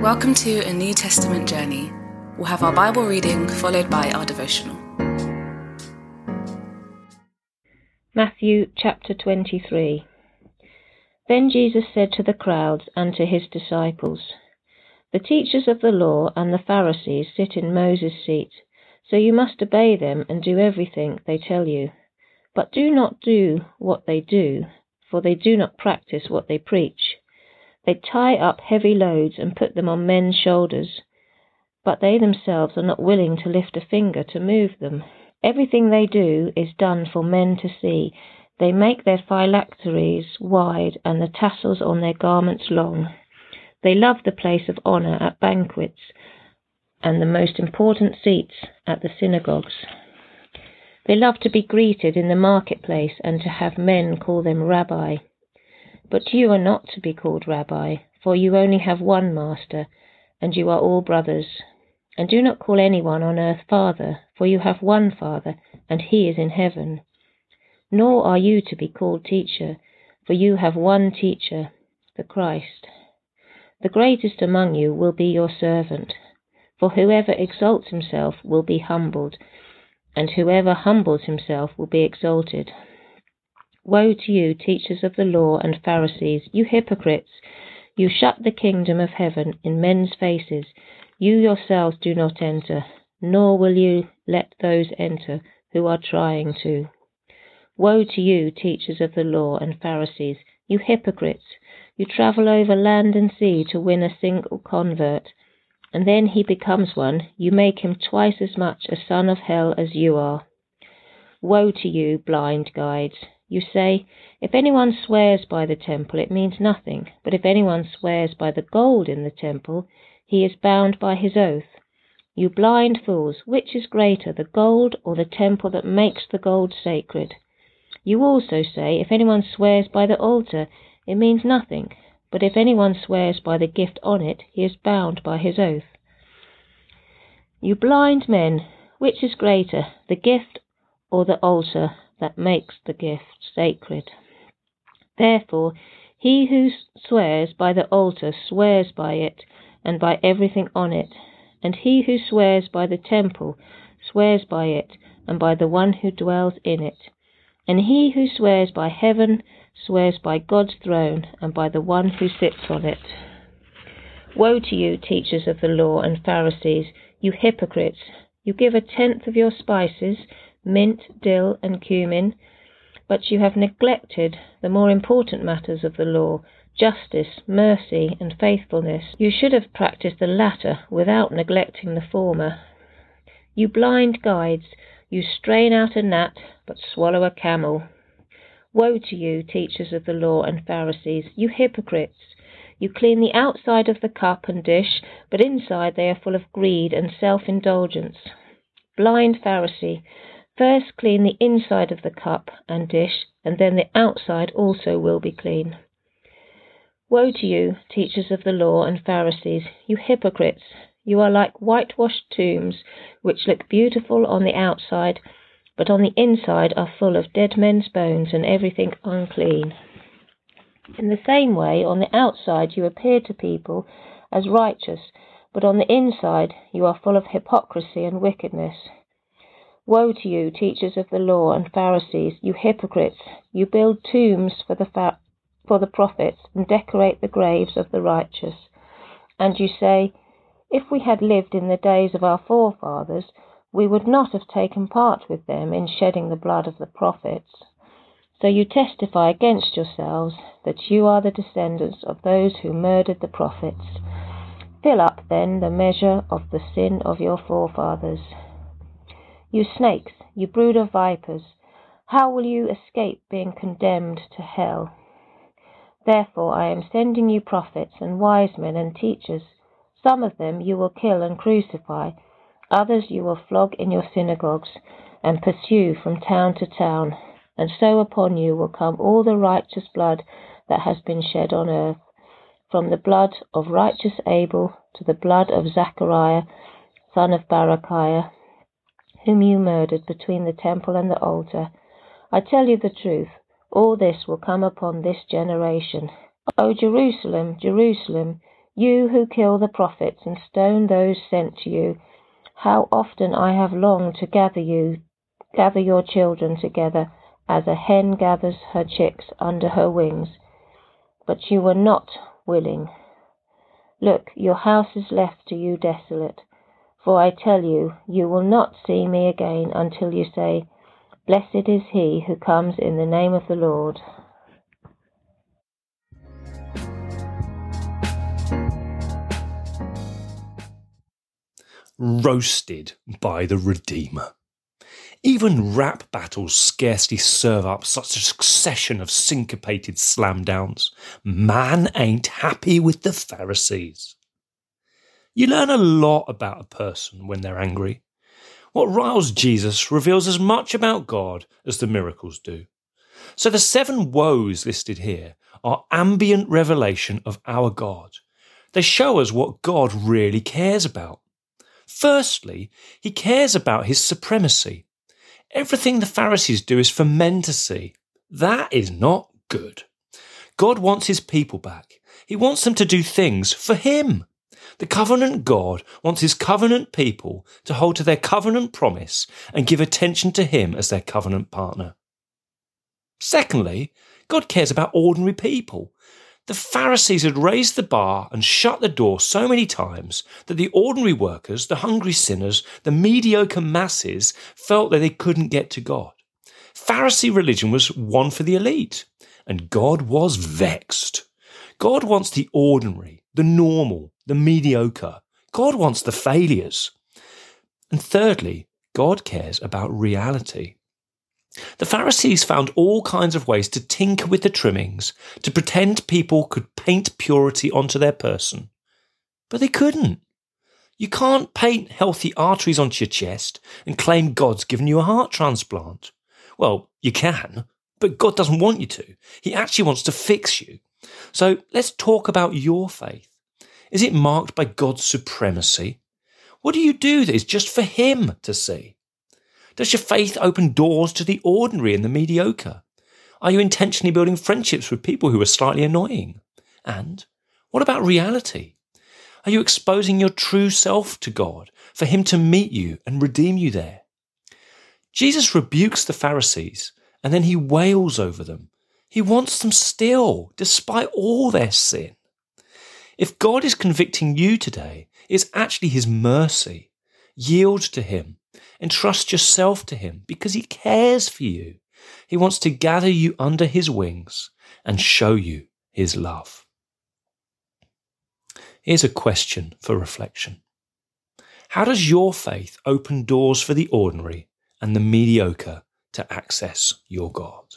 Welcome to a New Testament journey. We'll have our Bible reading followed by our devotional. Matthew chapter 23 Then Jesus said to the crowds and to his disciples, The teachers of the law and the Pharisees sit in Moses' seat, so you must obey them and do everything they tell you. But do not do what they do, for they do not practice what they preach. They tie up heavy loads and put them on men's shoulders, but they themselves are not willing to lift a finger to move them. Everything they do is done for men to see. They make their phylacteries wide and the tassels on their garments long. They love the place of honour at banquets and the most important seats at the synagogues. They love to be greeted in the marketplace and to have men call them rabbi. But you are not to be called Rabbi, for you only have one Master, and you are all brothers. And do not call anyone on earth Father, for you have one Father, and he is in heaven. Nor are you to be called Teacher, for you have one Teacher, the Christ. The greatest among you will be your servant. For whoever exalts himself will be humbled, and whoever humbles himself will be exalted. Woe to you, teachers of the law and Pharisees, you hypocrites! You shut the kingdom of heaven in men's faces. You yourselves do not enter, nor will you let those enter who are trying to. Woe to you, teachers of the law and Pharisees, you hypocrites! You travel over land and sea to win a single convert, and then he becomes one, you make him twice as much a son of hell as you are. Woe to you, blind guides! You say, If anyone swears by the temple, it means nothing, but if anyone swears by the gold in the temple, he is bound by his oath. You blind fools, which is greater, the gold or the temple that makes the gold sacred? You also say, If anyone swears by the altar, it means nothing, but if anyone swears by the gift on it, he is bound by his oath. You blind men, which is greater, the gift or the altar that makes the gift sacred. Therefore, he who swears by the altar swears by it and by everything on it, and he who swears by the temple swears by it and by the one who dwells in it. And he who swears by heaven swears by God's throne and by the one who sits on it. Woe to you, teachers of the law and Pharisees, you hypocrites! You give a tenth of your spices mint, dill, and cumin, but you have neglected the more important matters of the law justice, mercy, and faithfulness. You should have practiced the latter without neglecting the former. You blind guides, you strain out a gnat, but swallow a camel. Woe to you, teachers of the law and Pharisees, you hypocrites! You clean the outside of the cup and dish, but inside they are full of greed and self indulgence. Blind Pharisee, First clean the inside of the cup and dish, and then the outside also will be clean. Woe to you, teachers of the law and Pharisees, you hypocrites! You are like whitewashed tombs, which look beautiful on the outside, but on the inside are full of dead men's bones and everything unclean. In the same way, on the outside you appear to people as righteous, but on the inside you are full of hypocrisy and wickedness. Woe to you, teachers of the law and Pharisees, you hypocrites! You build tombs for the, fa- for the prophets and decorate the graves of the righteous. And you say, If we had lived in the days of our forefathers, we would not have taken part with them in shedding the blood of the prophets. So you testify against yourselves that you are the descendants of those who murdered the prophets. Fill up, then, the measure of the sin of your forefathers. You snakes, you brood of vipers, how will you escape being condemned to hell? Therefore I am sending you prophets and wise men and teachers. Some of them you will kill and crucify, others you will flog in your synagogues and pursue from town to town, and so upon you will come all the righteous blood that has been shed on earth, from the blood of righteous Abel to the blood of Zechariah, son of Barachiah whom you murdered between the temple and the altar. I tell you the truth, all this will come upon this generation. O Jerusalem, Jerusalem, You who kill the prophets and stone those sent to you, how often I have longed to gather you, gather your children together, as a hen gathers her chicks under her wings. But you were not willing. Look, your house is left to you desolate. For I tell you, you will not see me again until you say, Blessed is he who comes in the name of the Lord. roasted by the Redeemer. Even rap battles scarcely serve up such a succession of syncopated slam downs. Man ain't happy with the Pharisees. You learn a lot about a person when they're angry. What riles Jesus reveals as much about God as the miracles do. So the seven woes listed here are ambient revelation of our God. They show us what God really cares about. Firstly, he cares about his supremacy. Everything the Pharisees do is for men to see. That is not good. God wants his people back. He wants them to do things for him. The covenant God wants his covenant people to hold to their covenant promise and give attention to him as their covenant partner. Secondly, God cares about ordinary people. The Pharisees had raised the bar and shut the door so many times that the ordinary workers, the hungry sinners, the mediocre masses felt that they couldn't get to God. Pharisee religion was one for the elite, and God was vexed. God wants the ordinary, the normal, the mediocre. God wants the failures. And thirdly, God cares about reality. The Pharisees found all kinds of ways to tinker with the trimmings, to pretend people could paint purity onto their person. But they couldn't. You can't paint healthy arteries onto your chest and claim God's given you a heart transplant. Well, you can, but God doesn't want you to. He actually wants to fix you. So let's talk about your faith. Is it marked by God's supremacy? What do you do that is just for Him to see? Does your faith open doors to the ordinary and the mediocre? Are you intentionally building friendships with people who are slightly annoying? And what about reality? Are you exposing your true self to God for Him to meet you and redeem you there? Jesus rebukes the Pharisees and then He wails over them. He wants them still, despite all their sin. If God is convicting you today, it's actually His mercy. Yield to Him Entrust yourself to Him because He cares for you. He wants to gather you under His wings and show you His love. Here's a question for reflection How does your faith open doors for the ordinary and the mediocre to access your God?